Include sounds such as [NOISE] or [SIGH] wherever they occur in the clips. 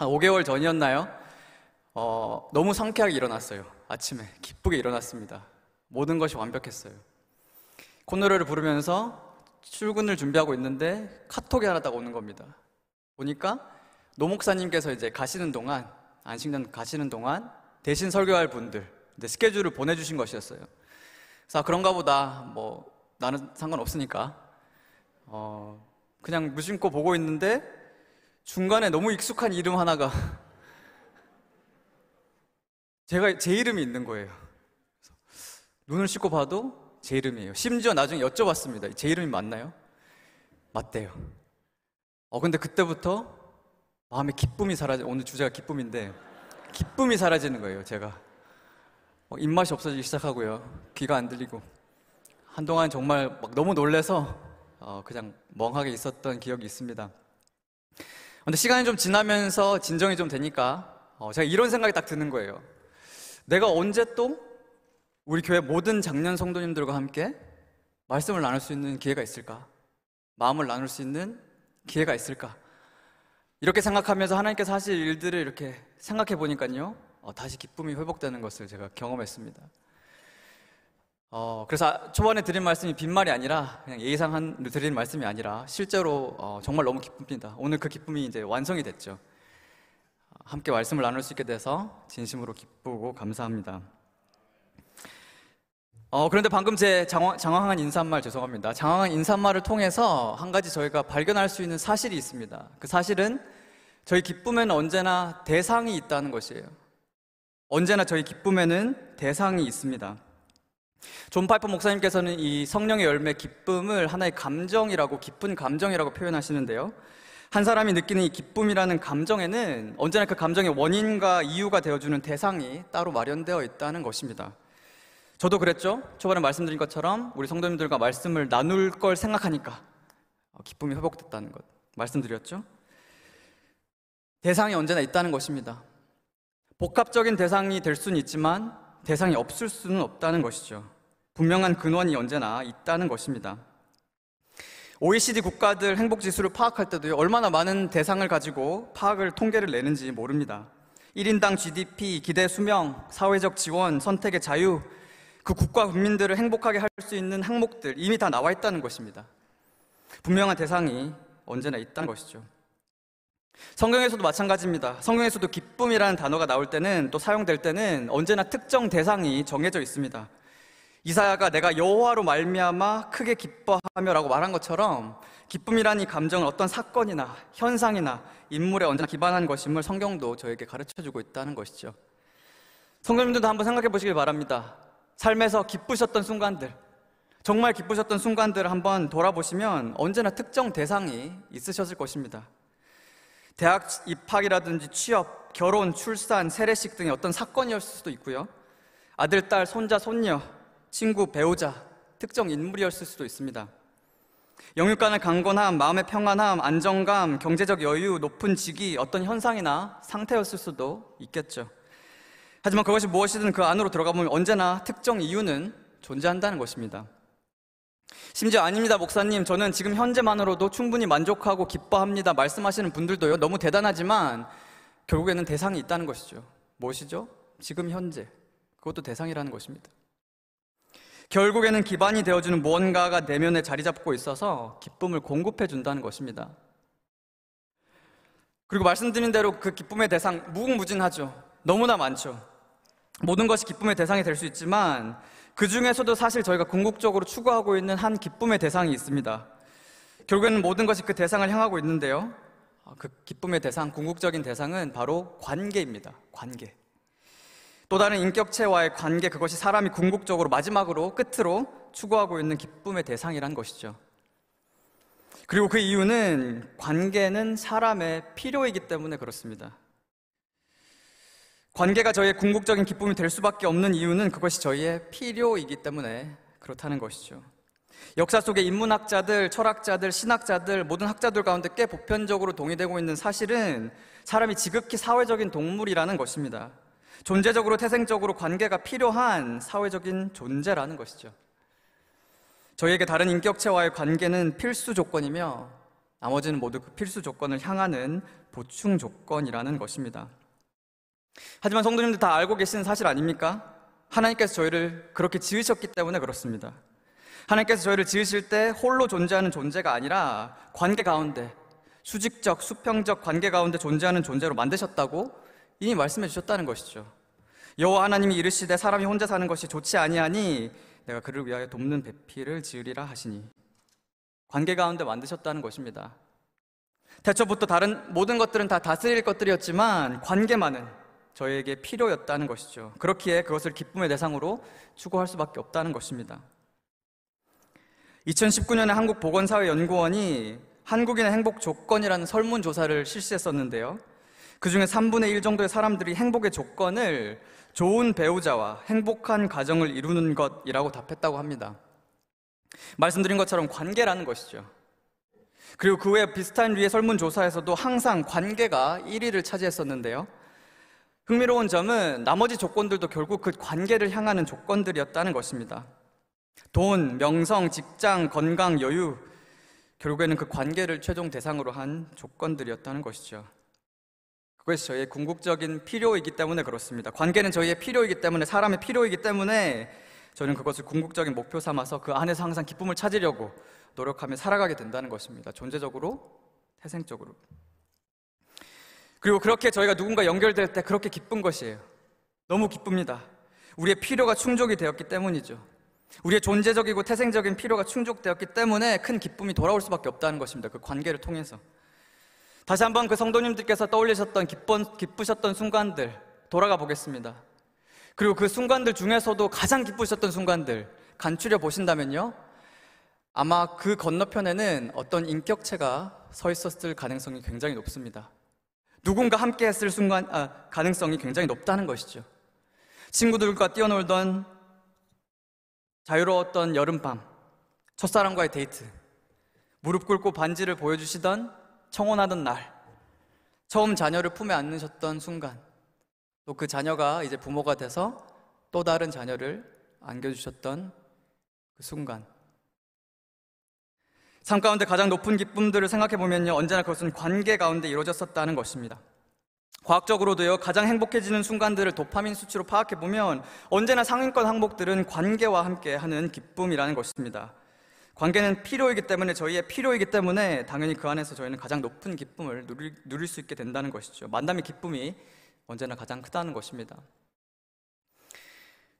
한 5개월 전이었나요? 어, 너무 상쾌하게 일어났어요. 아침에 기쁘게 일어났습니다. 모든 것이 완벽했어요. 콧노래를 부르면서 출근을 준비하고 있는데 카톡이 하나 딱 오는 겁니다. 보니까 노 목사님께서 이제 가시는 동안 안식년 가시는 동안 대신 설교할 분들 이제 스케줄을 보내주신 것이었어요. 그래서 아, 그런가 보다 뭐 나는 상관없으니까 어, 그냥 무심코 보고 있는데 중간에 너무 익숙한 이름 하나가 [LAUGHS] 제가 제 이름이 있는 거예요. 눈을 씻고 봐도 제 이름이에요. 심지어 나중에 여쭤봤습니다. 제 이름이 맞나요? 맞대요. 어 근데 그때부터 마음의 기쁨이 사라져. 오늘 주제가 기쁨인데 기쁨이 사라지는 거예요. 제가 어, 입맛이 없어지기 시작하고요. 귀가 안 들리고 한동안 정말 막 너무 놀래서 어, 그냥 멍하게 있었던 기억이 있습니다. 근데 시간이 좀 지나면서 진정이 좀 되니까 어, 제가 이런 생각이 딱 드는 거예요. 내가 언제 또 우리 교회 모든 장년 성도님들과 함께 말씀을 나눌 수 있는 기회가 있을까? 마음을 나눌 수 있는 기회가 있을까? 이렇게 생각하면서 하나님께서 하실 일들을 이렇게 생각해 보니까요, 어, 다시 기쁨이 회복되는 것을 제가 경험했습니다. 어, 그래서 초반에 드린 말씀이 빈말이 아니라 그냥 예상한 드린 말씀이 아니라 실제로 어, 정말 너무 기쁩니다. 오늘 그 기쁨이 이제 완성이 됐죠. 함께 말씀을 나눌 수 있게 돼서 진심으로 기쁘고 감사합니다. 어, 그런데 방금 제 장황, 장황한 인사말 죄송합니다. 장황한 인사말을 통해서 한 가지 저희가 발견할 수 있는 사실이 있습니다. 그 사실은 저희 기쁨에는 언제나 대상이 있다는 것이에요. 언제나 저희 기쁨에는 대상이 있습니다. 존 파이퍼 목사님께서는 이 성령의 열매 기쁨을 하나의 감정이라고 깊은 감정이라고 표현하시는데요. 한 사람이 느끼는 이 기쁨이라는 감정에는 언제나 그 감정의 원인과 이유가 되어주는 대상이 따로 마련되어 있다는 것입니다. 저도 그랬죠. 초반에 말씀드린 것처럼 우리 성도님들과 말씀을 나눌 걸 생각하니까 기쁨이 회복됐다는 것 말씀드렸죠. 대상이 언제나 있다는 것입니다. 복합적인 대상이 될 수는 있지만 대상이 없을 수는 없다는 것이죠. 분명한 근원이 언제나 있다는 것입니다. OECD 국가들 행복 지수를 파악할 때도 얼마나 많은 대상을 가지고 파악을 통계를 내는지 모릅니다. 1인당 GDP, 기대 수명, 사회적 지원, 선택의 자유, 그 국가 국민들을 행복하게 할 수 있는 항목들 이미 다 나와 있다는 것입니다. 분명한 대상이 언제나 있다는 것이죠. 성경에서도 마찬가지입니다. 성경에서도 기쁨이라는 단어가 나올 때는 또 사용될 때는 언제나 특정 대상이 정해져 있습니다. 이사야가 내가 여호와로 말미암아 크게 기뻐하며라고 말한 것처럼 기쁨이라는 이 감정은 어떤 사건이나 현상이나 인물에 언제나 기반한 것임을 성경도 저에게 가르쳐 주고 있다는 것이죠. 성경님들도 한번 생각해 보시길 바랍니다. 삶에서 기쁘셨던 순간들, 정말 기쁘셨던 순간들을 한번 돌아보시면 언제나 특정 대상이 있으셨을 것입니다. 대학 입학이라든지 취업, 결혼, 출산, 세례식 등의 어떤 사건이었을 수도 있고요. 아들, 딸, 손자, 손녀, 친구, 배우자, 특정 인물이었을 수도 있습니다. 영육간의 강건함, 마음의 평안함, 안정감, 경제적 여유, 높은 직위, 어떤 현상이나 상태였을 수도 있겠죠. 하지만 그것이 무엇이든 그 안으로 들어가 보면 언제나 특정 이유는 존재한다는 것입니다. 심지어 아닙니다, 목사님. 저는 지금 현재만으로도 충분히 만족하고 기뻐합니다. 말씀하시는 분들도요, 너무 대단하지만 결국에는 대상이 있다는 것이죠. 무엇이죠? 지금 현재. 그것도 대상이라는 것입니다. 결국에는 기반이 되어주는 무언가가 내면에 자리 잡고 있어서 기쁨을 공급해 준다는 것입니다. 그리고 말씀드린 대로 그 기쁨의 대상 무궁무진하죠. 너무나 많죠. 모든 것이 기쁨의 대상이 될 수 있지만 그 중에서도 사실 저희가 궁극적으로 추구하고 있는 한 기쁨의 대상이 있습니다. 결국에는 모든 것이 그 대상을 향하고 있는데요. 아, 그 기쁨의 대상, 궁극적인 대상은 바로 관계입니다. 관계. 또 다른 인격체와의 관계, 그것이 사람이 궁극적으로 마지막으로 끝으로 추구하고 있는 기쁨의 대상이란 것이죠. 그리고 그 이유는 관계는 사람의 필요이기 때문에 그렇습니다. 관계가 저희의 궁극적인 기쁨이 될 수밖에 없는 이유는 그것이 저희의 필요이기 때문에 그렇다는 것이죠. 역사 속의 인문학자들, 철학자들, 신학자들, 모든 학자들 가운데 꽤 보편적으로 동의되고 있는 사실은 사람이 지극히 사회적인 동물이라는 것입니다. 존재적으로 태생적으로 관계가 필요한 사회적인 존재라는 것이죠. 저희에게 다른 인격체와의 관계는 필수 조건이며 나머지는 모두 그 필수 조건을 향하는 보충 조건이라는 것입니다. 하지만 성도님들 다 알고 계시는 사실 아닙니까? 하나님께서 저희를 그렇게 지으셨기 때문에 그렇습니다. 하나님께서 저희를 지으실 때 홀로 존재하는 존재가 아니라 관계 가운데 수직적, 수평적 관계 가운데 존재하는 존재로 만드셨다고 이미 말씀해 주셨다는 것이죠. 여호와 하나님이 이르시되 사람이 혼자 사는 것이 좋지 아니하니 내가 그를 위하여 돕는 배필을 지으리라 하시니 관계 가운데 만드셨다는 것입니다. 태초부터 다른 모든 것들은 다 다스릴 것들이었지만 관계만은 저에게 필요였다는 것이죠. 그렇기에 그것을 기쁨의 대상으로 추구할 수밖에 없다는 것입니다. 2019년에 한국보건사회연구원이 한국인의 행복 조건이라는 설문조사를 실시했었는데요. 그 중에 3분의 1 정도의 사람들이 행복의 조건을 좋은 배우자와 행복한 가정을 이루는 것이라고 답했다고 합니다. 말씀드린 것처럼 관계라는 것이죠. 그리고 그 외에 비슷한 류의 설문조사에서도 항상 관계가 1위를 차지했었는데요. 흥미로운 점은 나머지 조건들도 결국 그 관계를 향하는 조건들이었다는 것입니다. 돈, 명성, 직장, 건강, 여유, 결국에는 그 관계를 최종 대상으로 한 조건들이었다는 것이죠. 그것이 저희의 궁극적인 필요이기 때문에 그렇습니다. 관계는 저희의 필요이기 때문에 사람의 필요이기 때문에 저는 그것을 궁극적인 목표 삼아서 그 안에서 항상 기쁨을 찾으려고 노력하며 살아가게 된다는 것입니다. 존재적으로, 태생적으로. 그리고 그렇게 저희가 누군가 연결될 때 그렇게 기쁜 것이에요. 너무 기쁩니다. 우리의 필요가 충족이 되었기 때문이죠. 우리의 존재적이고 태생적인 필요가 충족되었기 때문에 큰 기쁨이 돌아올 수밖에 없다는 것입니다. 그 관계를 통해서. 다시 한번 그 성도님들께서 떠올리셨던 기쁜, 기쁘셨던 순간들 돌아가 보겠습니다. 그리고 그 순간들 중에서도 가장 기쁘셨던 순간들 간추려 보신다면요. 아마 그 건너편에는 어떤 인격체가 서 있었을 가능성이 굉장히 높습니다. 누군가 함께 했을 순간, 아, 가능성이 굉장히 높다는 것이죠. 친구들과 뛰어놀던 자유로웠던 여름밤, 첫사랑과의 데이트, 무릎 꿇고 반지를 보여주시던 청혼하던 날, 처음 자녀를 품에 안으셨던 순간, 또 그 자녀가 이제 부모가 돼서 또 다른 자녀를 안겨주셨던 그 순간. 삶 가운데 가장 높은 기쁨들을 생각해 보면요, 언제나 그것은 관계 가운데 이루어졌었다는 것입니다. 과학적으로도요, 가장 행복해지는 순간들을 도파민 수치로 파악해 보면 언제나 상위권 항목들은 관계와 함께 하는 기쁨이라는 것입니다. 관계는 필요이기 때문에 저희의 필요이기 때문에 당연히 그 안에서 저희는 가장 높은 기쁨을 누릴, 누릴 수 있게 된다는 것이죠. 만남의 기쁨이 언제나 가장 크다는 것입니다.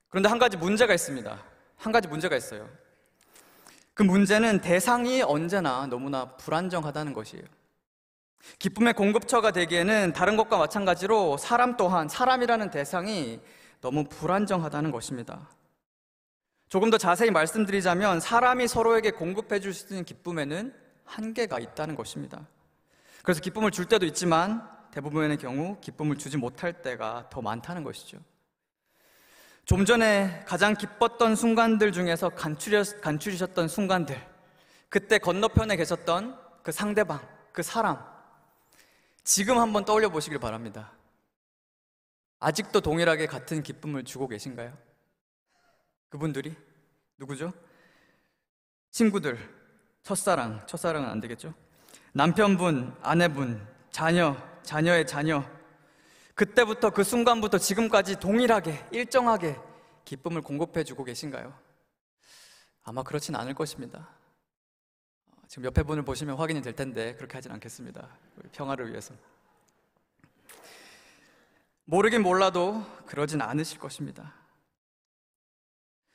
그런데 한 가지 문제가 있습니다. 한 가지 문제가 있어요. 그 문제는 대상이 언제나 너무나 불안정하다는 것이에요. 기쁨의 공급처가 되기에는 다른 것과 마찬가지로 사람 또한 사람이라는 대상이 너무 불안정하다는 것입니다. 조금 더 자세히 말씀드리자면 사람이 서로에게 공급해 줄 수 있는 기쁨에는 한계가 있다는 것입니다. 그래서 기쁨을 줄 때도 있지만 대부분의 경우 기쁨을 주지 못할 때가 더 많다는 것이죠. 좀 전에 가장 기뻤던 순간들 중에서 간추려, 간추리셨던 순간들, 그때 건너편에 계셨던 그 상대방, 그 사람, 지금 한번 떠올려 보시길 바랍니다. 아직도 동일하게 같은 기쁨을 주고 계신가요? 그분들이 누구죠? 친구들, 첫사랑, 첫사랑은 안 되겠죠? 남편분, 아내분, 자녀, 자녀의 자녀. 그때부터 그 순간부터 지금까지 동일하게, 일정하게 기쁨을 공급해 주고 계신가요? 아마 그렇진 않을 것입니다. 지금 옆에 분을 보시면 확인이 될 텐데 그렇게 하진 않겠습니다. 평화를 위해서. 모르긴 몰라도 그러진 않으실 것입니다.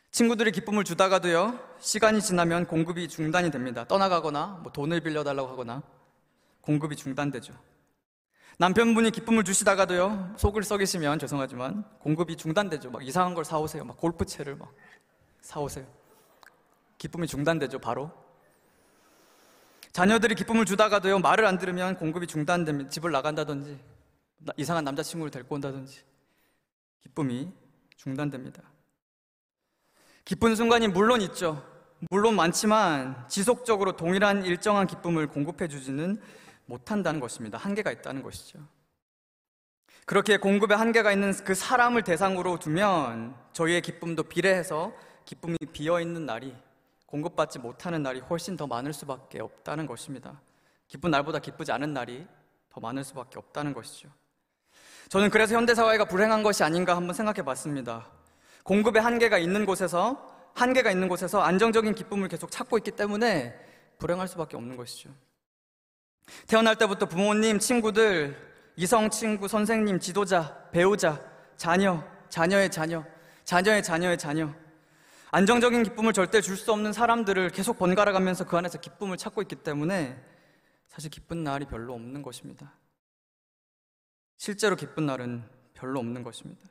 친구들이 기쁨을 주다가도요, 시간이 지나면 공급이 중단이 됩니다. 떠나가거나, 뭐 돈을 빌려달라고 하거나, 공급이 중단되죠. 남편분이 기쁨을 주시다가도요, 속을 썩이시면 죄송하지만, 공급이 중단되죠. 막 이상한 걸 사오세요. 막 골프채를 막 사오세요. 기쁨이 중단되죠, 바로. 자녀들이 기쁨을 주다가도요, 말을 안 들으면 공급이 중단됩니다. 집을 나간다든지, 이상한 남자친구를 데리고 온다든지, 기쁨이 중단됩니다. 기쁜 순간이 물론 있죠. 물론 많지만 지속적으로 동일한 일정한 기쁨을 공급해 주지는 못한다는 것입니다. 한계가 있다는 것이죠. 그렇게 공급에 한계가 있는 그 사람을 대상으로 두면 저희의 기쁨도 비례해서 기쁨이 비어 있는 날이 공급받지 못하는 날이 훨씬 더 많을 수밖에 없다는 것입니다. 기쁜 날보다 기쁘지 않은 날이 더 많을 수밖에 없다는 것이죠. 저는 그래서 현대 사회가 불행한 것이 아닌가 한번 생각해 봤습니다. 공급의 한계가 있는 곳에서, 한계가 있는 곳에서 안정적인 기쁨을 계속 찾고 있기 때문에 불행할 수밖에 없는 것이죠. 태어날 때부터 부모님, 친구들, 이성 친구, 선생님, 지도자, 배우자, 자녀, 자녀의 자녀, 자녀의 자녀의 자녀. 안정적인 기쁨을 절대 줄 수 없는 사람들을 계속 번갈아 가면서 그 안에서 기쁨을 찾고 있기 때문에 사실 기쁜 날이 별로 없는 것입니다. 실제로 기쁜 날은 별로 없는 것입니다.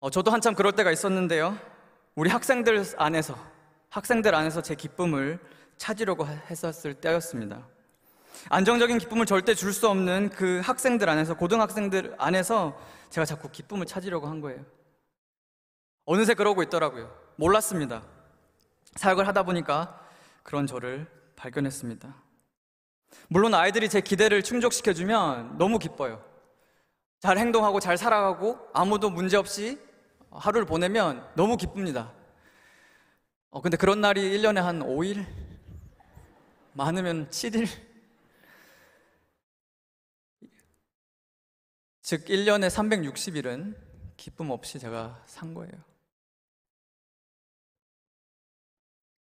어, 저도 한참 그럴 때가 있었는데요. 우리 학생들 안에서, 학생들 안에서 제 기쁨을 찾으려고 했었을 때였습니다. 안정적인 기쁨을 절대 줄 수 없는 그 학생들 안에서, 고등학생들 안에서 제가 자꾸 기쁨을 찾으려고 한 거예요. 어느새 그러고 있더라고요. 몰랐습니다. 사역을 하다 보니까 그런 저를 발견했습니다. 물론 아이들이 제 기대를 충족시켜주면 너무 기뻐요. 잘 행동하고 잘 살아가고 아무도 문제 없이 하루를 보내면 너무 기쁩니다. 어, 근데 그런 날이 1년에 한 5일? 많으면 7일? 즉, 1년에 360일은 기쁨 없이 제가 산 거예요.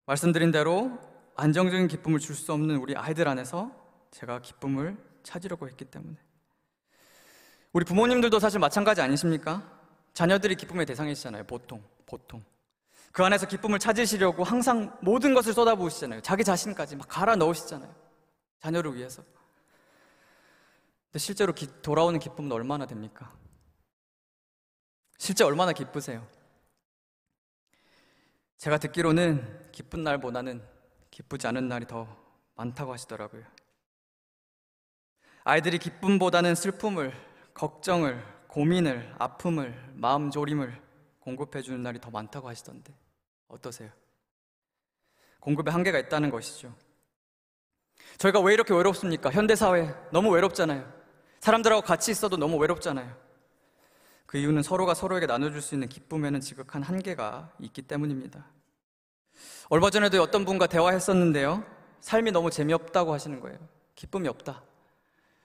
말씀드린 대로 안정적인 기쁨을 줄 수 없는 우리 아이들 안에서 제가 기쁨을 찾으려고 했기 때문에. 우리 부모님들도 사실 마찬가지 아니십니까? 자녀들이 기쁨의 대상이시잖아요. 보통, 보통. 그 안에서 기쁨을 찾으시려고 항상 모든 것을 쏟아부으시잖아요. 자기 자신까지 막 갈아 넣으시잖아요. 자녀를 위해서. 근데 실제로 기, 돌아오는 기쁨은 얼마나 됩니까? 실제 얼마나 기쁘세요? 제가 듣기로는 기쁜 날보다는 기쁘지 않은 날이 더 많다고 하시더라고요. 아이들이 기쁨보다는 슬픔을, 걱정을, 고민을, 아픔을, 마음 졸임을 공급해 주는 날이 더 많다고 하시던데 어떠세요? 공급에 한계가 있다는 것이죠. 저희가 왜 이렇게 외롭습니까? 현대 사회 너무 외롭잖아요. 사람들하고 같이 있어도 너무 외롭잖아요. 그 이유는 서로가 서로에게 나눠줄 수 있는 기쁨에는 지극한 한계가 있기 때문입니다. 얼마 전에도 어떤 분과 대화했었는데요. 삶이 너무 재미없다고 하시는 거예요. 기쁨이 없다.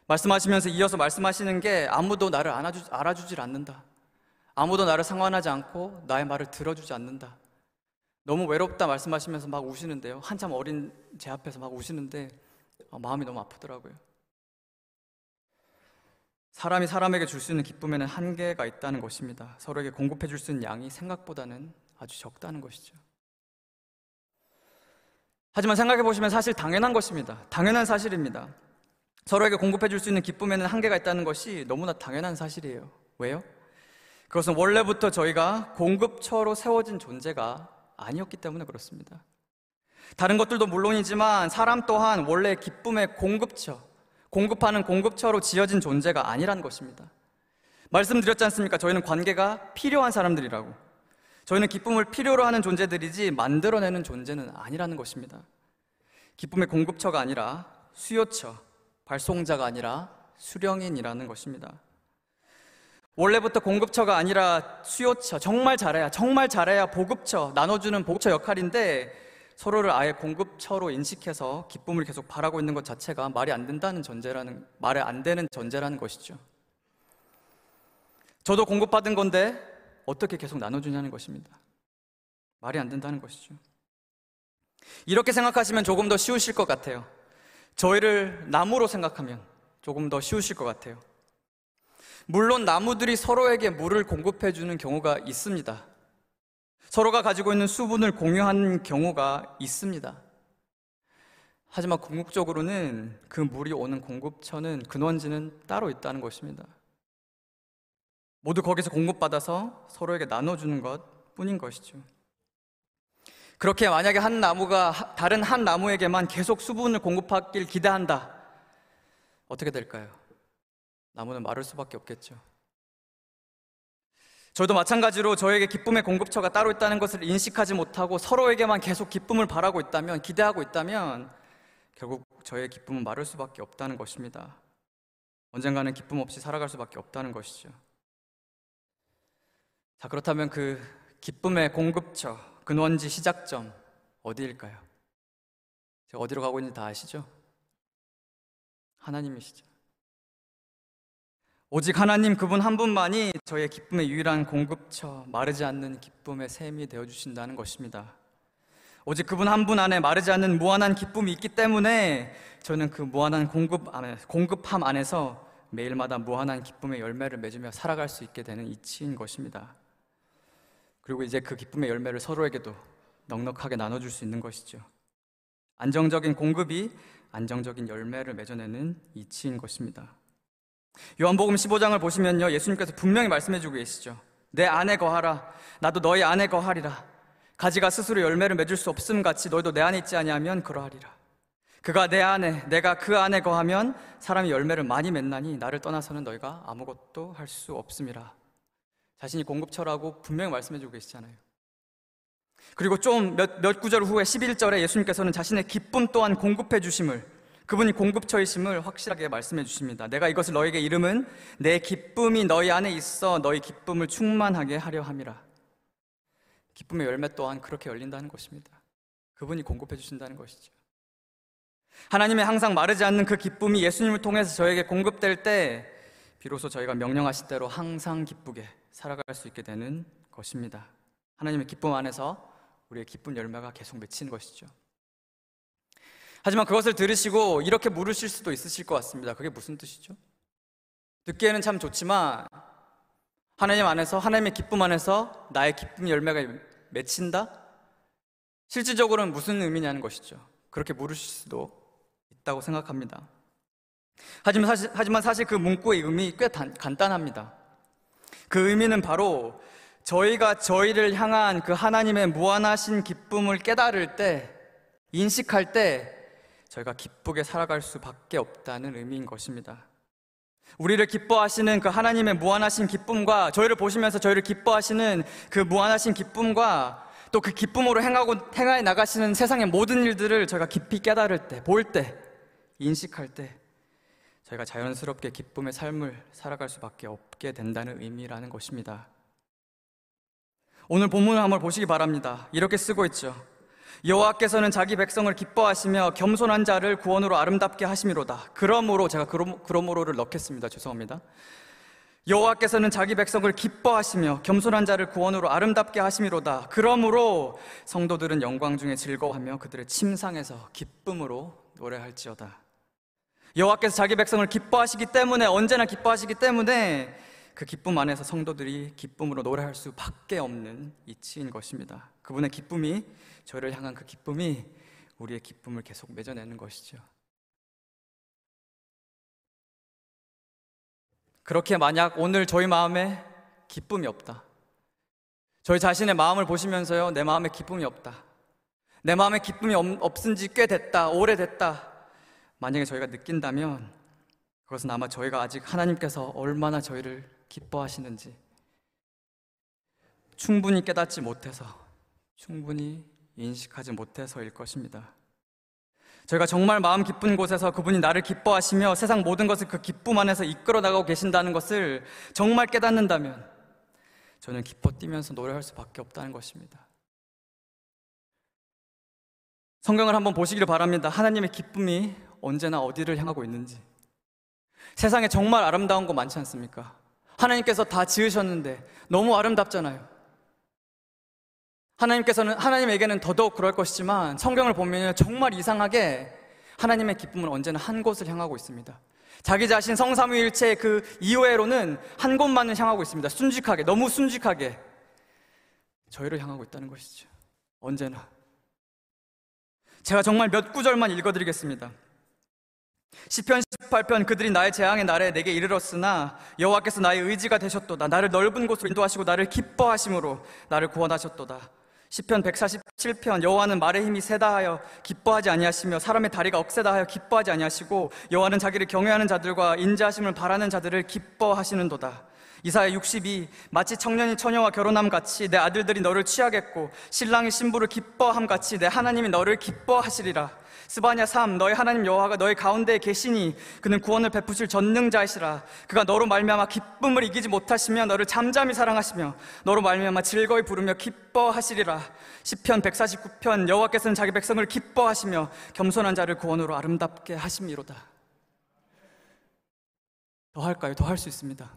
말씀하시면서 이어서 말씀하시는 게 아무도 나를 안아주, 알아주질 않는다. 아무도 나를 상관하지 않고 나의 말을 들어주지 않는다. 너무 외롭다 말씀하시면서 막 우시는데요. 한참 어린 제 앞에서 막 우시는데 아, 마음이 너무 아프더라고요. 사람이 사람에게 줄 수 있는 기쁨에는 한계가 있다는 것입니다. 서로에게 공급해 줄 수 있는 양이 생각보다는 아주 적다는 것이죠. 하지만 생각해 보시면 사실 당연한 것입니다. 당연한 사실입니다. 서로에게 공급해 줄 수 있는 기쁨에는 한계가 있다는 것이 너무나 당연한 사실이에요. 왜요? 그것은 원래부터 저희가 공급처로 세워진 존재가 아니었기 때문에 그렇습니다. 다른 것들도 물론이지만 사람 또한 원래 기쁨의 공급처, 공급하는 공급처로 지어진 존재가 아니란 것입니다. 말씀드렸지 않습니까? 저희는 관계가 필요한 사람들이라고. 저희는 기쁨을 필요로 하는 존재들이지 만들어내는 존재는 아니라는 것입니다. 기쁨의 공급처가 아니라 수요처, 발송자가 아니라 수령인이라는 것입니다. 원래부터 공급처가 아니라 수요처, 정말 잘해야, 정말 잘해야 보급처, 나눠주는 보급처 역할인데 서로를 아예 공급처로 인식해서 기쁨을 계속 바라고 있는 것 자체가 말이 안 된다는 전제라는, 말이 안 되는 전제라는 것이죠. 저도 공급받은 건데 어떻게 계속 나눠주냐는 것입니다. 말이 안 된다는 것이죠. 이렇게 생각하시면 조금 더 쉬우실 것 같아요. 저희를 나무로 생각하면 조금 더 쉬우실 것 같아요. 물론 나무들이 서로에게 물을 공급해주는 경우가 있습니다. 서로가 가지고 있는 수분을 공유하는 경우가 있습니다. 하지만 궁극적으로는 그 물이 오는 공급처는 근원지는 따로 있다는 것입니다. 모두 거기서 공급받아서 서로에게 나눠주는 것 뿐인 것이죠. 그렇게 만약에 한 나무가 다른 한 나무에게만 계속 수분을 공급하길 기대한다. 어떻게 될까요? 나무는 마를 수밖에 없겠죠. 저도 마찬가지로 저에게 기쁨의 공급처가 따로 있다는 것을 인식하지 못하고 서로에게만 계속 기쁨을 바라고 있다면, 기대하고 있다면 결국 저의 기쁨은 마를 수밖에 없다는 것입니다. 언젠가는 기쁨 없이 살아갈 수밖에 없다는 것이죠. 자, 그렇다면 그 기쁨의 공급처, 근원지 시작점, 어디일까요? 제가 어디로 가고 있는지 다 아시죠? 하나님이시죠. 오직 하나님 그분 한 분만이 저의 기쁨의 유일한 공급처, 마르지 않는 기쁨의 샘이 되어 주신다는 것입니다. 오직 그분 한 분 안에 마르지 않는 무한한 기쁨이 있기 때문에 저는 그 무한한 공급 안에, 공급함 안에서 매일마다 무한한 기쁨의 열매를 맺으며 살아갈 수 있게 되는 이치인 것입니다. 그리고 이제 그 기쁨의 열매를 서로에게도 넉넉하게 나눠줄 수 있는 것이죠. 안정적인 공급이 안정적인 열매를 맺어내는 이치인 것입니다. 요한복음 15장을 보시면요. 예수님께서 분명히 말씀해 주고 계시죠. 내 안에 거하라. 나도 너희 안에 거하리라. 가지가 스스로 열매를 맺을 수 없음 같이 너희도 내 안에 있지 아니하면 그러하리라. 그가 내 안에 내가 그 안에 거하면 사람이 열매를 많이 맺나니 나를 떠나서는 너희가 아무것도 할 수 없음이라. 자신이 공급처라고 분명히 말씀해 주고 계시잖아요. 그리고 좀 몇몇 구절 후에 11절에 예수님께서는 자신의 기쁨 또한 공급해 주심을 그분이 공급처이심을 확실하게 말씀해 주십니다. 내가 이것을 너에게 이름은 내 기쁨이 너희 안에 있어 너희 기쁨을 충만하게 하려 함이라. 기쁨의 열매 또한 그렇게 열린다는 것입니다. 그분이 공급해 주신다는 것이죠. 하나님의 항상 마르지 않는 그 기쁨이 예수님을 통해서 저에게 공급될 때 비로소 저희가 명령하신 대로 항상 기쁘게 살아갈 수 있게 되는 것입니다. 하나님의 기쁨 안에서 우리의 기쁨 열매가 계속 맺히는 것이죠. 하지만 그것을 들으시고 이렇게 물으실 수도 있으실 것 같습니다. 그게 무슨 뜻이죠? 듣기에는 참 좋지만 하나님 안에서 하나님의 기쁨 안에서 나의 기쁨 열매가 맺힌다? 실질적으로는 무슨 의미냐는 것이죠. 그렇게 물으실 수도 있다고 생각합니다. 하지만 사실, 하지만 사실 그 문구의 의미 꽤 단, 간단합니다. 그 의미는 바로 저희가 저희를 향한 그 하나님의 무한하신 기쁨을 깨달을 때, 인식할 때, 저희가 기쁘게 살아갈 수밖에 없다는 의미인 것입니다. 우리를 기뻐하시는 그 하나님의 무한하신 기쁨과 저희를 보시면서 저희를 기뻐하시는 그 무한하신 기쁨과 또 그 기쁨으로 행하고 행하여 나가시는 세상의 모든 일들을 저희가 깊이 깨달을 때, 볼 때, 인식할 때 저희가 자연스럽게 기쁨의 삶을 살아갈 수밖에 없게 된다는 의미라는 것입니다. 오늘 본문을 한번 보시기 바랍니다. 이렇게 쓰고 있죠. 여호와께서는 자기 백성을 기뻐하시며 겸손한 자를 구원으로 아름답게 하심이로다. 그러므로 제가 그럼, 그러므로를 넣겠습니다. 죄송합니다. 여호와께서는 자기 백성을 기뻐하시며 겸손한 자를 구원으로 아름답게 하심이로다. 그러므로 성도들은 영광 중에 즐거워하며 그들의 침상에서 기쁨으로 노래할지어다. 여호와께서 자기 백성을 기뻐하시기 때문에 언제나 기뻐하시기 때문에 그 기쁨 안에서 성도들이 기쁨으로 노래할 수밖에 없는 이치인 것입니다. 그분의 기쁨이 저를 향한 그 기쁨이 우리의 기쁨을 계속 맺어내는 것이죠. 그렇게 만약 오늘 저희 마음에 기쁨이 없다. 저희 자신의 마음을 보시면서요, 내 마음에 기쁨이 없다. 내 마음에 기쁨이 없은 지 꽤 됐다, 오래됐다. 만약에 저희가 느낀다면 그것은 아마 저희가 아직 하나님께서 얼마나 저희를 기뻐하시는지 충분히 깨닫지 못해서 충분히 인식하지 못해서일 것입니다. 저희가 정말 마음 기쁜 곳에서 그분이 나를 기뻐하시며 세상 모든 것을 그 기쁨 안에서 이끌어 나가고 계신다는 것을 정말 깨닫는다면 저는 기뻐 뛰면서 노래할 수밖에 없다는 것입니다. 성경을 한번 보시기를 바랍니다. 하나님의 기쁨이 언제나 어디를 향하고 있는지. 세상에 정말 아름다운 거 많지 않습니까? 하나님께서 다 지으셨는데 너무 아름답잖아요. 하나님께서는 하나님에게는 더더욱 그럴 것이지만 성경을 보면 정말 이상하게 하나님의 기쁨은 언제나 한 곳을 향하고 있습니다. 자기 자신 성삼위일체 그 이외로는 한 곳만을 향하고 있습니다. 순직하게 너무 순직하게 저희를 향하고 있다는 것이죠. 언제나 제가 정말 몇 구절만 읽어드리겠습니다. 시편 18편 그들이 나의 재앙의 날에 내게 이르렀으나 여호와께서 나의 의지가 되셨도다 나를 넓은 곳으로 인도하시고 나를 기뻐하심으로 나를 구원하셨도다 시편 147편 여호와는 말의 힘이 세다 하여 기뻐하지 아니하시며 사람의 다리가 억세다 하여 기뻐하지 아니하시고 여호와는 자기를 경외하는 자들과 인자하심을 바라는 자들을 기뻐하시는도다. 이사야 62 마치 청년이 처녀와 결혼함 같이 내 아들들이 너를 취하겠고 신랑이 신부를 기뻐함 같이 내 하나님이 너를 기뻐하시리라. 스바냐 3 너희 하나님 여호와가 너희 가운데에 계시니 그는 구원을 베푸실 전능자이시라 그가 너로 말미암아 기쁨을 이기지 못하시며 너를 잠잠히 사랑하시며 너로 말미암아 즐거이 부르며 기뻐하시리라 시편 149편 여호와께서는 자기 백성을 기뻐하시며 겸손한 자를 구원으로 아름답게 하심이로다 더 할까요? 더 할 수 있습니다.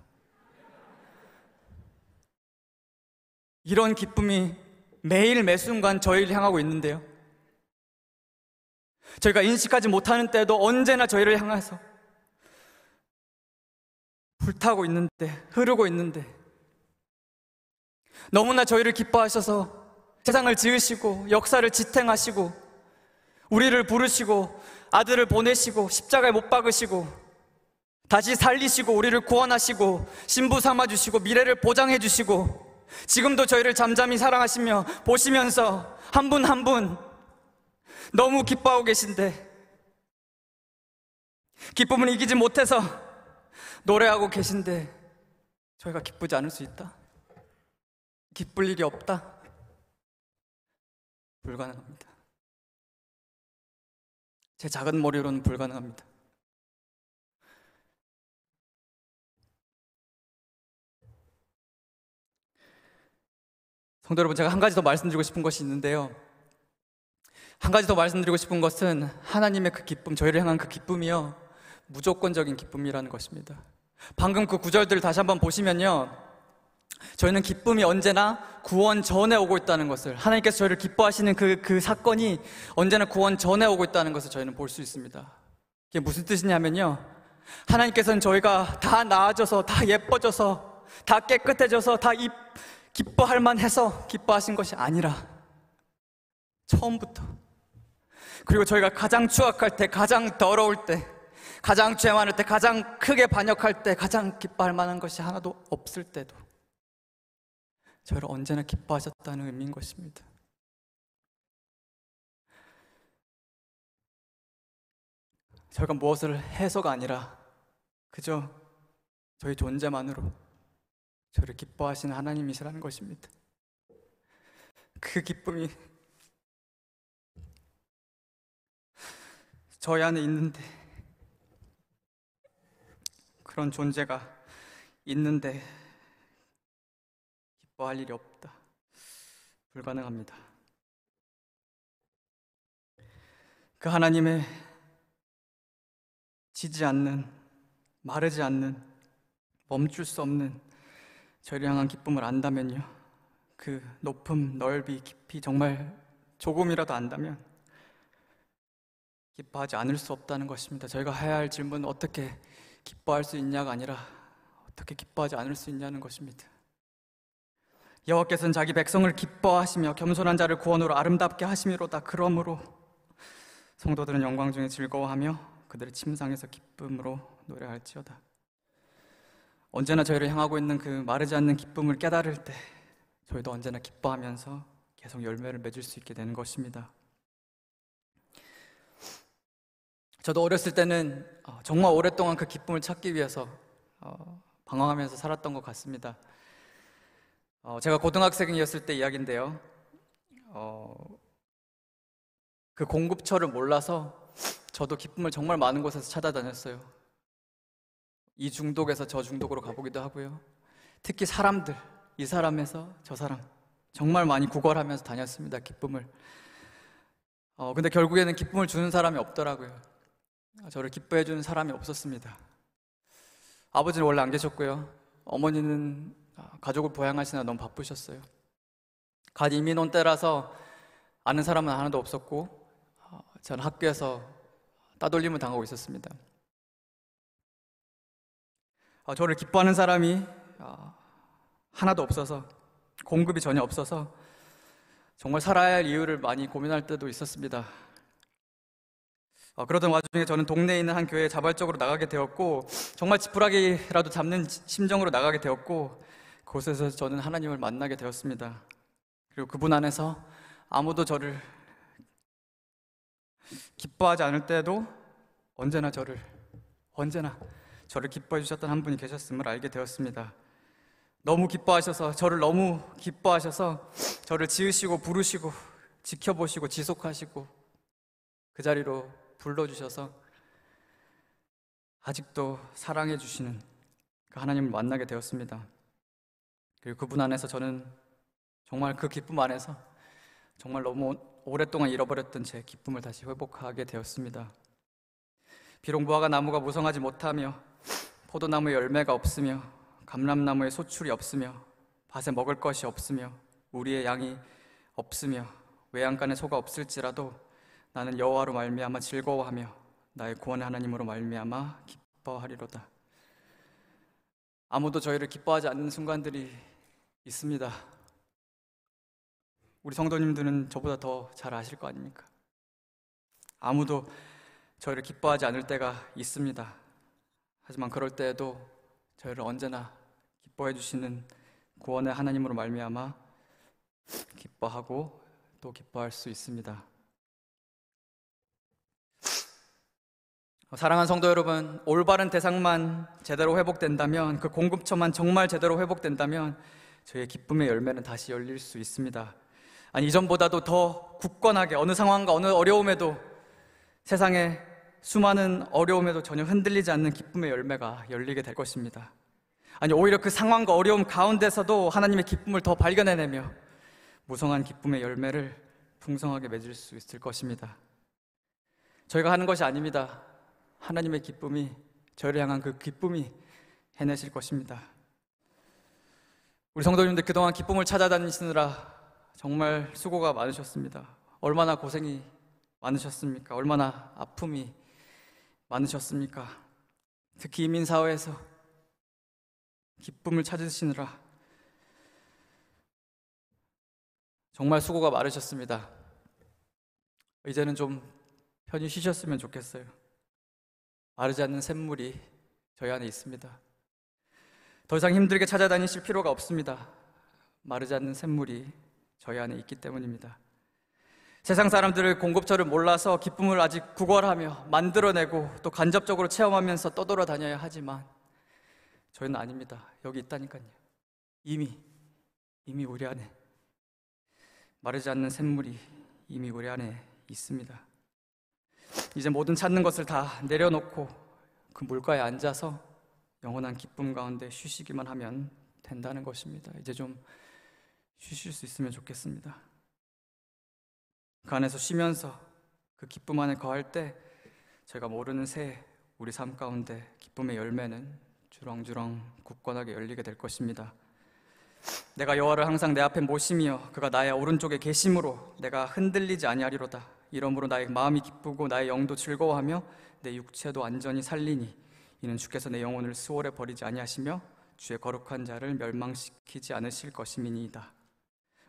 이런 기쁨이 매일 매순간 저희를 향하고 있는데요. 저희가 인식하지 못하는 때도 언제나 저희를 향해서 불타고 있는데, 흐르고 있는데, 너무나 저희를 기뻐하셔서 세상을 지으시고, 역사를 지탱하시고, 우리를 부르시고, 아들을 보내시고, 십자가에 못 박으시고, 다시 살리시고, 우리를 구원하시고, 신부 삼아주시고, 미래를 보장해주시고, 지금도 저희를 잠잠히 사랑하시며, 보시면서, 한 분 한 분, 너무 기뻐하고 계신데, 기쁨을 이기지 못해서, 노래하고 계신데 저희가 기쁘지 않을 수 있다? 기쁠 일이 없다? 불가능합니다. 제 작은 머리로는 불가능합니다. 성도 여러분, 제가 한 가지 더 말씀드리고 싶은 것이 있는데요. 한 가지 더 말씀드리고 싶은 것은 하나님의 그 기쁨, 저희를 향한 그 기쁨이요. 무조건적인 기쁨이라는 것입니다. 방금 그 구절들을 다시 한번 보시면요. 저희는 기쁨이 언제나 구원 전에 오고 있다는 것을, 하나님께서 저희를 기뻐하시는 그, 그 사건이 언제나 구원 전에 오고 있다는 것을 저희는 볼 수 있습니다. 이게 무슨 뜻이냐면요. 하나님께서는 저희가 다 나아져서, 다 예뻐져서, 다 깨끗해져서, 다 이, 기뻐할 만해서 기뻐하신 것이 아니라, 처음부터. 그리고 저희가 가장 추악할 때, 가장 더러울 때, 가장 죄 많을 때, 가장 크게 반역할 때, 가장 기뻐할 만한 것이 하나도 없을 때도 저를 언제나 기뻐하셨다는 의미인 것입니다. 저희가 무엇을 해서가 아니라 그저 저희 존재만으로 저를 기뻐하시는 하나님이시라는 것입니다. 그 기쁨이 저희 안에 있는데 그런 존재가 있는데 기뻐할 일이 없다. 불가능합니다. 그 하나님의 지지 않는, 마르지 않는, 멈출 수 없는 저를 향한 기쁨을 안다면요. 그 높음, 넓이, 깊이 정말 조금이라도 안다면 기뻐하지 않을 수 없다는 것입니다. 저희가 해야 할 질문은 어떻게 기뻐할 수 있냐가 아니라 어떻게 기뻐하지 않을 수 있냐는 것입니다. 여호와께서는 자기 백성을 기뻐하시며 겸손한 자를 구원으로 아름답게 하심이로다. 그러므로 성도들은 영광 중에 즐거워하며 그들의 침상에서 기쁨으로 노래할지어다. 언제나 저희를 향하고 있는 그 마르지 않는 기쁨을 깨달을 때 저희도 언제나 기뻐하면서 계속 열매를 맺을 수 있게 되는 것입니다. 저도 어렸을 때는 어, 정말 오랫동안 그 기쁨을 찾기 위해서 어, 방황하면서 살았던 것 같습니다. 어, 제가 고등학생이었을 때 이야기인데요. 그 공급처를 몰라서 저도 기쁨을 정말 많은 곳에서 찾아다녔어요. 이 중독에서 저 중독으로 가보기도 하고요. 특히 사람들, 이 사람에서 저 사람, 정말 많이 구걸하면서 다녔습니다. 기쁨을. 어, 근데 결국에는 기쁨을 주는 사람이 없더라고요. 저를 기뻐해 주는 사람이 없었습니다. 아버지는 원래 안 계셨고요. 어머니는 가족을 보양하시느라 너무 바쁘셨어요. 갓 이민 온 때라서 아는 사람은 하나도 없었고 어, 저는 학교에서 따돌림을 당하고 있었습니다. 어, 저를 기뻐하는 사람이 어, 하나도 없어서 공급이 전혀 없어서 정말 살아야 할 이유를 많이 고민할 때도 있었습니다. 어, 그러던 와중에 저는 동네에 있는 한 교회에 자발적으로 나가게 되었고 정말 지푸라기라도 잡는 심정으로 나가게 되었고 그곳에서 저는 하나님을 만나게 되었습니다. 그리고 그분 안에서 아무도 저를 기뻐하지 않을 때도 언제나 저를 언제나 저를 기뻐해 주셨던 한 분이 계셨음을 알게 되었습니다. 너무 기뻐하셔서 저를 너무 기뻐하셔서 저를 지으시고 부르시고 지켜보시고 지속하시고 그 자리로 불러주셔서 아직도 사랑해 주시는 그 하나님을 만나게 되었습니다. 그리고 그분 안에서 저는 정말 그 기쁨 안에서 정말 너무 오랫동안 잃어버렸던 제 기쁨을 다시 회복하게 되었습니다. 비록 무화과 나무가 무성하지 못하며 포도나무에 열매가 없으며 감람나무에 소출이 없으며 밭에 먹을 것이 없으며 우리의 양이 없으며 외양간에 소가 없을지라도 나는 여호와로 말미암아 즐거워하며 나의 구원의 하나님으로 말미암아 기뻐하리로다. 아무도 저희를 기뻐하지 않는 순간들이 있습니다. 우리 성도님들은 저보다 더 잘 아실 거 아닙니까? 아무도 저희를 기뻐하지 않을 때가 있습니다. 하지만 그럴 때에도 저희를 언제나 기뻐해 주시는 구원의 하나님으로 말미암아 기뻐하고 또 기뻐할 수 있습니다. 사랑하는 성도 여러분, 올바른 대상만 제대로 회복된다면, 그 공급처만 정말 제대로 회복된다면, 저희의 기쁨의 열매는 다시 열릴 수 있습니다. 아니, 이전보다도 더 굳건하게, 어느 상황과 어느 어려움에도 세상에 수많은 어려움에도 전혀 흔들리지 않는 기쁨의 열매가 열리게 될 것입니다. 아니, 오히려 그 상황과 어려움 가운데서도 하나님의 기쁨을 더 발견해내며 무성한 기쁨의 열매를 풍성하게 맺을 수 있을 것입니다. 저희가 하는 것이 아닙니다. 하나님의 기쁨이 저희를 향한 그 기쁨이 해내실 것입니다. 우리 성도님들 그동안 기쁨을 찾아다니시느라 정말 수고가 많으셨습니다. 얼마나 고생이 많으셨습니까? 얼마나 아픔이 많으셨습니까? 특히 이민 사회에서 기쁨을 찾으시느라 정말 수고가 많으셨습니다. 이제는 좀 편히 쉬셨으면 좋겠어요. 마르지 않는 샘물이 저희 안에 있습니다. 더 이상 힘들게 찾아다니실 필요가 없습니다. 마르지 않는 샘물이 저희 안에 있기 때문입니다. 세상 사람들을 공급처를 몰라서 기쁨을 아직 구걸하며 만들어내고 또 간접적으로 체험하면서 떠돌아 다녀야 하지만 저희는 아닙니다. 여기 있다니까요. 이미 이미 우리 안에 마르지 않는 샘물이 이미 우리 안에 있습니다. 이제 모든 찾는 것을 다 내려놓고 그 물가에 앉아서 영원한 기쁨 가운데 쉬시기만 하면 된다는 것입니다. 이제 좀 쉬실 수 있으면 좋겠습니다. 그 안에서 쉬면서 그 기쁨 안에 거할 때 제가 모르는 새 우리 삶 가운데 기쁨의 열매는 주렁주렁 굳건하게 열리게 될 것입니다. 내가 여호와를 항상 내 앞에 모시며 그가 나의 오른쪽에 계심으로 내가 흔들리지 아니하리로다. 이러므로 나의 마음이 기쁘고 나의 영도 즐거워하며 내 육체도 안전히 살리니 이는 주께서 내 영혼을 수월에 버리지 아니하시며 주의 거룩한 자를 멸망시키지 않으실 것임이니이다.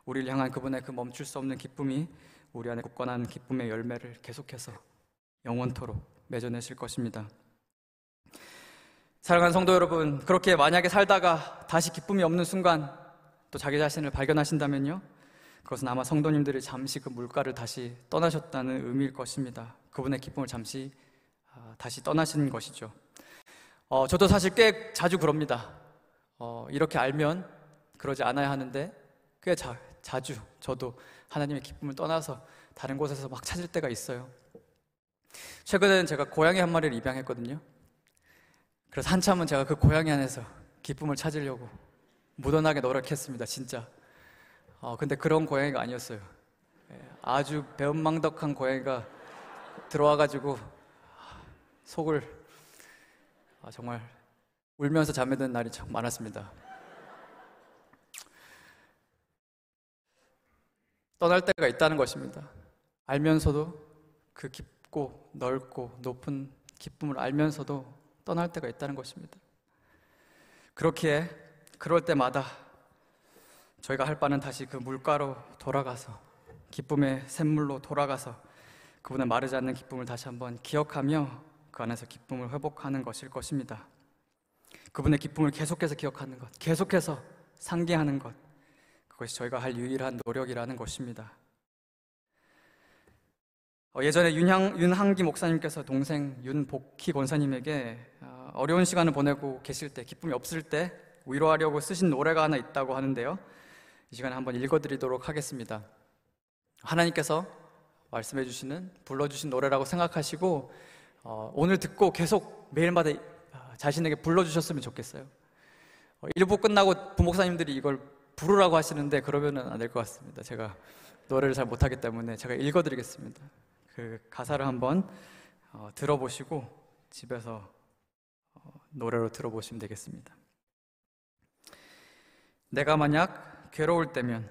우리를 향한 그분의 그 멈출 수 없는 기쁨이 우리 안에 굳건한 기쁨의 열매를 계속해서 영원토록 맺어내실 것입니다. 사랑하는 성도 여러분, 그렇게 만약에 살다가 다시 기쁨이 없는 순간 또 자기 자신을 발견하신다면요. 그것은 아마 성도님들이 잠시 그 물가를 다시 떠나셨다는 의미일 것입니다. 그분의 기쁨을 잠시 아, 다시 떠나신 것이죠. 어, 저도 사실 꽤 자주 그럽니다. 어, 이렇게 알면 그러지 않아야 하는데 꽤 자, 자주 저도 하나님의 기쁨을 떠나서 다른 곳에서 막 찾을 때가 있어요. 최근에는 제가 고양이 한 마리를 입양했거든요. 그래서 한참은 제가 그 고양이 안에서 기쁨을 찾으려고 무던하게 노력했습니다, 진짜. 어, 근데 그런 고양이가 아니었어요. 예, 아주 배은망덕한 고양이가 들어와가지고 속을 아, 정말 울면서 잠에 드는 날이 참 많았습니다. 떠날 때가 있다는 것입니다. 알면서도 그 깊고 넓고 높은 기쁨을 알면서도 떠날 때가 있다는 것입니다. 그렇기에 그럴 때마다 저희가 할 바는 다시 그 물가로 돌아가서 기쁨의 샘물로 돌아가서 그분의 마르지 않는 기쁨을 다시 한번 기억하며 그 안에서 기쁨을 회복하는 것일 것입니다. 그분의 기쁨을 계속해서 기억하는 것, 계속해서 상기하는 것, 그것이 저희가 할 유일한 노력이라는 것입니다. 어, 예전에 윤향, 윤한기 목사님께서 동생 윤복희 권사님에게 어, 어려운 시간을 보내고 계실 때, 기쁨이 없을 때 위로하려고 쓰신 노래가 하나 있다고 하는데요. 이 시간에 한번 읽어드리도록 하겠습니다. 하나님께서 말씀해 주시는 불러주신 노래라고 생각하시고 어, 오늘 듣고 계속 매일마다 아, 자신에게 불러주셨으면 좋겠어요. 어, 일부 끝나고 부목사님들이 이걸 부르라고 하시는데 그러면은 안 될 것 같습니다. 제가 노래를 잘 못하기 때문에 제가 읽어드리겠습니다. 그 가사를 한번 어, 들어보시고 집에서 어, 노래로 들어보시면 되겠습니다. 내가 만약 괴로울 때면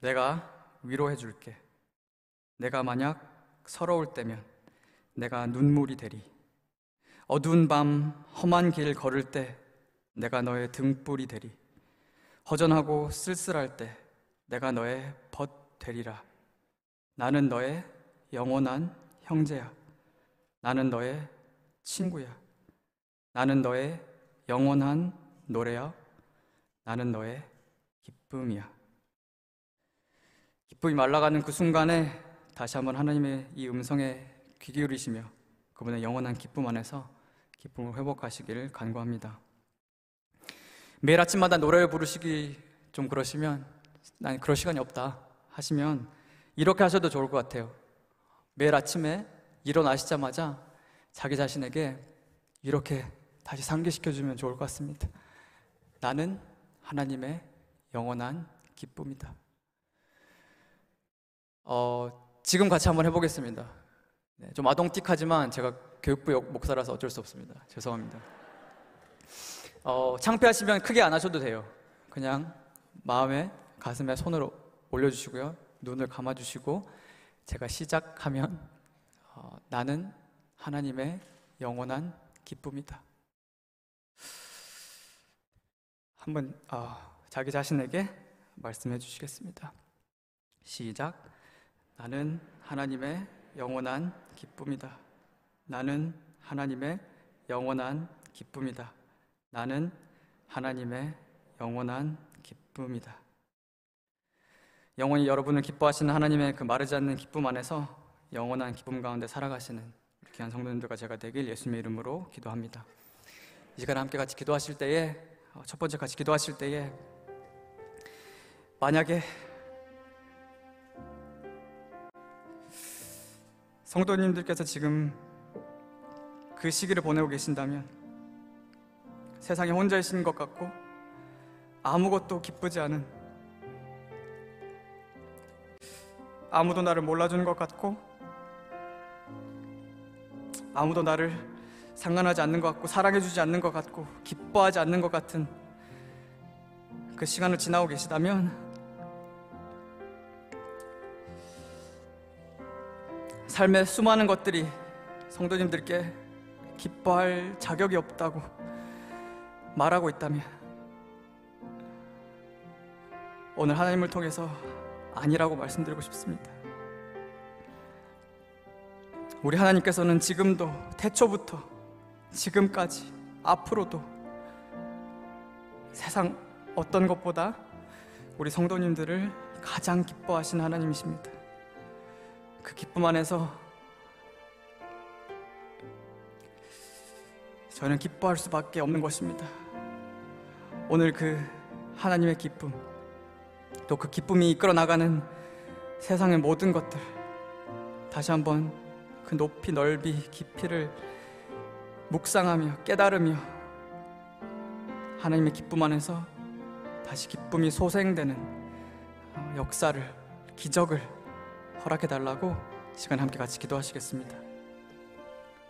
내가 위로해 줄게. 내가 만약 서러울 때면 내가 눈물이 되리. 어두운 밤 험한 길 걸을 때 내가 너의 등불이 되리. 허전하고 쓸쓸할 때 내가 너의 벗 되리라. 나는 너의 영원한 형제야. 나는 너의 친구야. 나는 너의 영원한 노래야. 나는 너의 기쁨이야. 기쁨이 말라가는 그 순간에 다시 한번 하나님의 이 음성에 귀 기울이시며 그분의 영원한 기쁨 안에서 기쁨을 회복하시기를 간구합니다. 매일 아침마다 노래를 부르시기 좀 그러시면 난 그럴 시간이 없다 하시면 이렇게 하셔도 좋을 것 같아요. 매일 아침에 일어나시자마자 자기 자신에게 이렇게 다시 상기시켜주면 좋을 것 같습니다. 나는 하나님의 영원한 기쁨이다. 어, 지금 같이 한번 해보겠습니다. 네, 좀 아동틱하지만 제가 교육부 목사라서 어쩔 수 없습니다. 죄송합니다. 어, 창피하시면 크게 안 하셔도 돼요. 그냥 마음에 가슴에 손을 올려주시고요. 눈을 감아주시고 제가 시작하면 어, 나는 하나님의 영원한 기쁨이다. 한번 어, 자기 자신에게 말씀해 주시겠습니다. 시작. 나는 하나님의 영원한 기쁨이다. 나는 하나님의 영원한 기쁨이다. 나는 하나님의 영원한 기쁨이다. 영원히 여러분을 기뻐하시는 하나님의 그 마르지 않는 기쁨 안에서 영원한 기쁨 가운데 살아가시는 귀한 성도님들과 제가 되길 예수님의 이름으로 기도합니다. 이 시간에 함께 같이 기도하실 때에 어, 첫 번째 같이 기도하실 때에 만약에 성도님들께서 지금 그 시기를 보내고 계신다면 세상에 혼자이신 것 같고 아무것도 기쁘지 않은 아무도 나를 몰라주는 것 같고 아무도 나를 상관하지 않는 것 같고 사랑해주지 않는 것 같고 기뻐하지 않는 것 같은 그 시간을 지나고 계시다면 삶의 수많은 것들이 성도님들께 기뻐할 자격이 없다고 말하고 있다면 오늘 하나님을 통해서 아니라고 말씀드리고 싶습니다. 우리 하나님께서는 지금도 태초부터 지금까지 앞으로도 세상 어떤 것보다 우리 성도님들을 가장 기뻐하신 하나님이십니다. 그 기쁨 안에서 저는 기뻐할 수밖에 없는 것입니다. 오늘 그 하나님의 기쁨, 또 그 기쁨이 이끌어 나가는 세상의 모든 것들, 다시 한번 그 높이, 넓이, 깊이를 묵상하며 깨달으며 하나님의 기쁨 안에서 다시 기쁨이 소생되는 어, 역사를, 기적을 허락해 달라고 시간 함께 같이 기도하시겠습니다.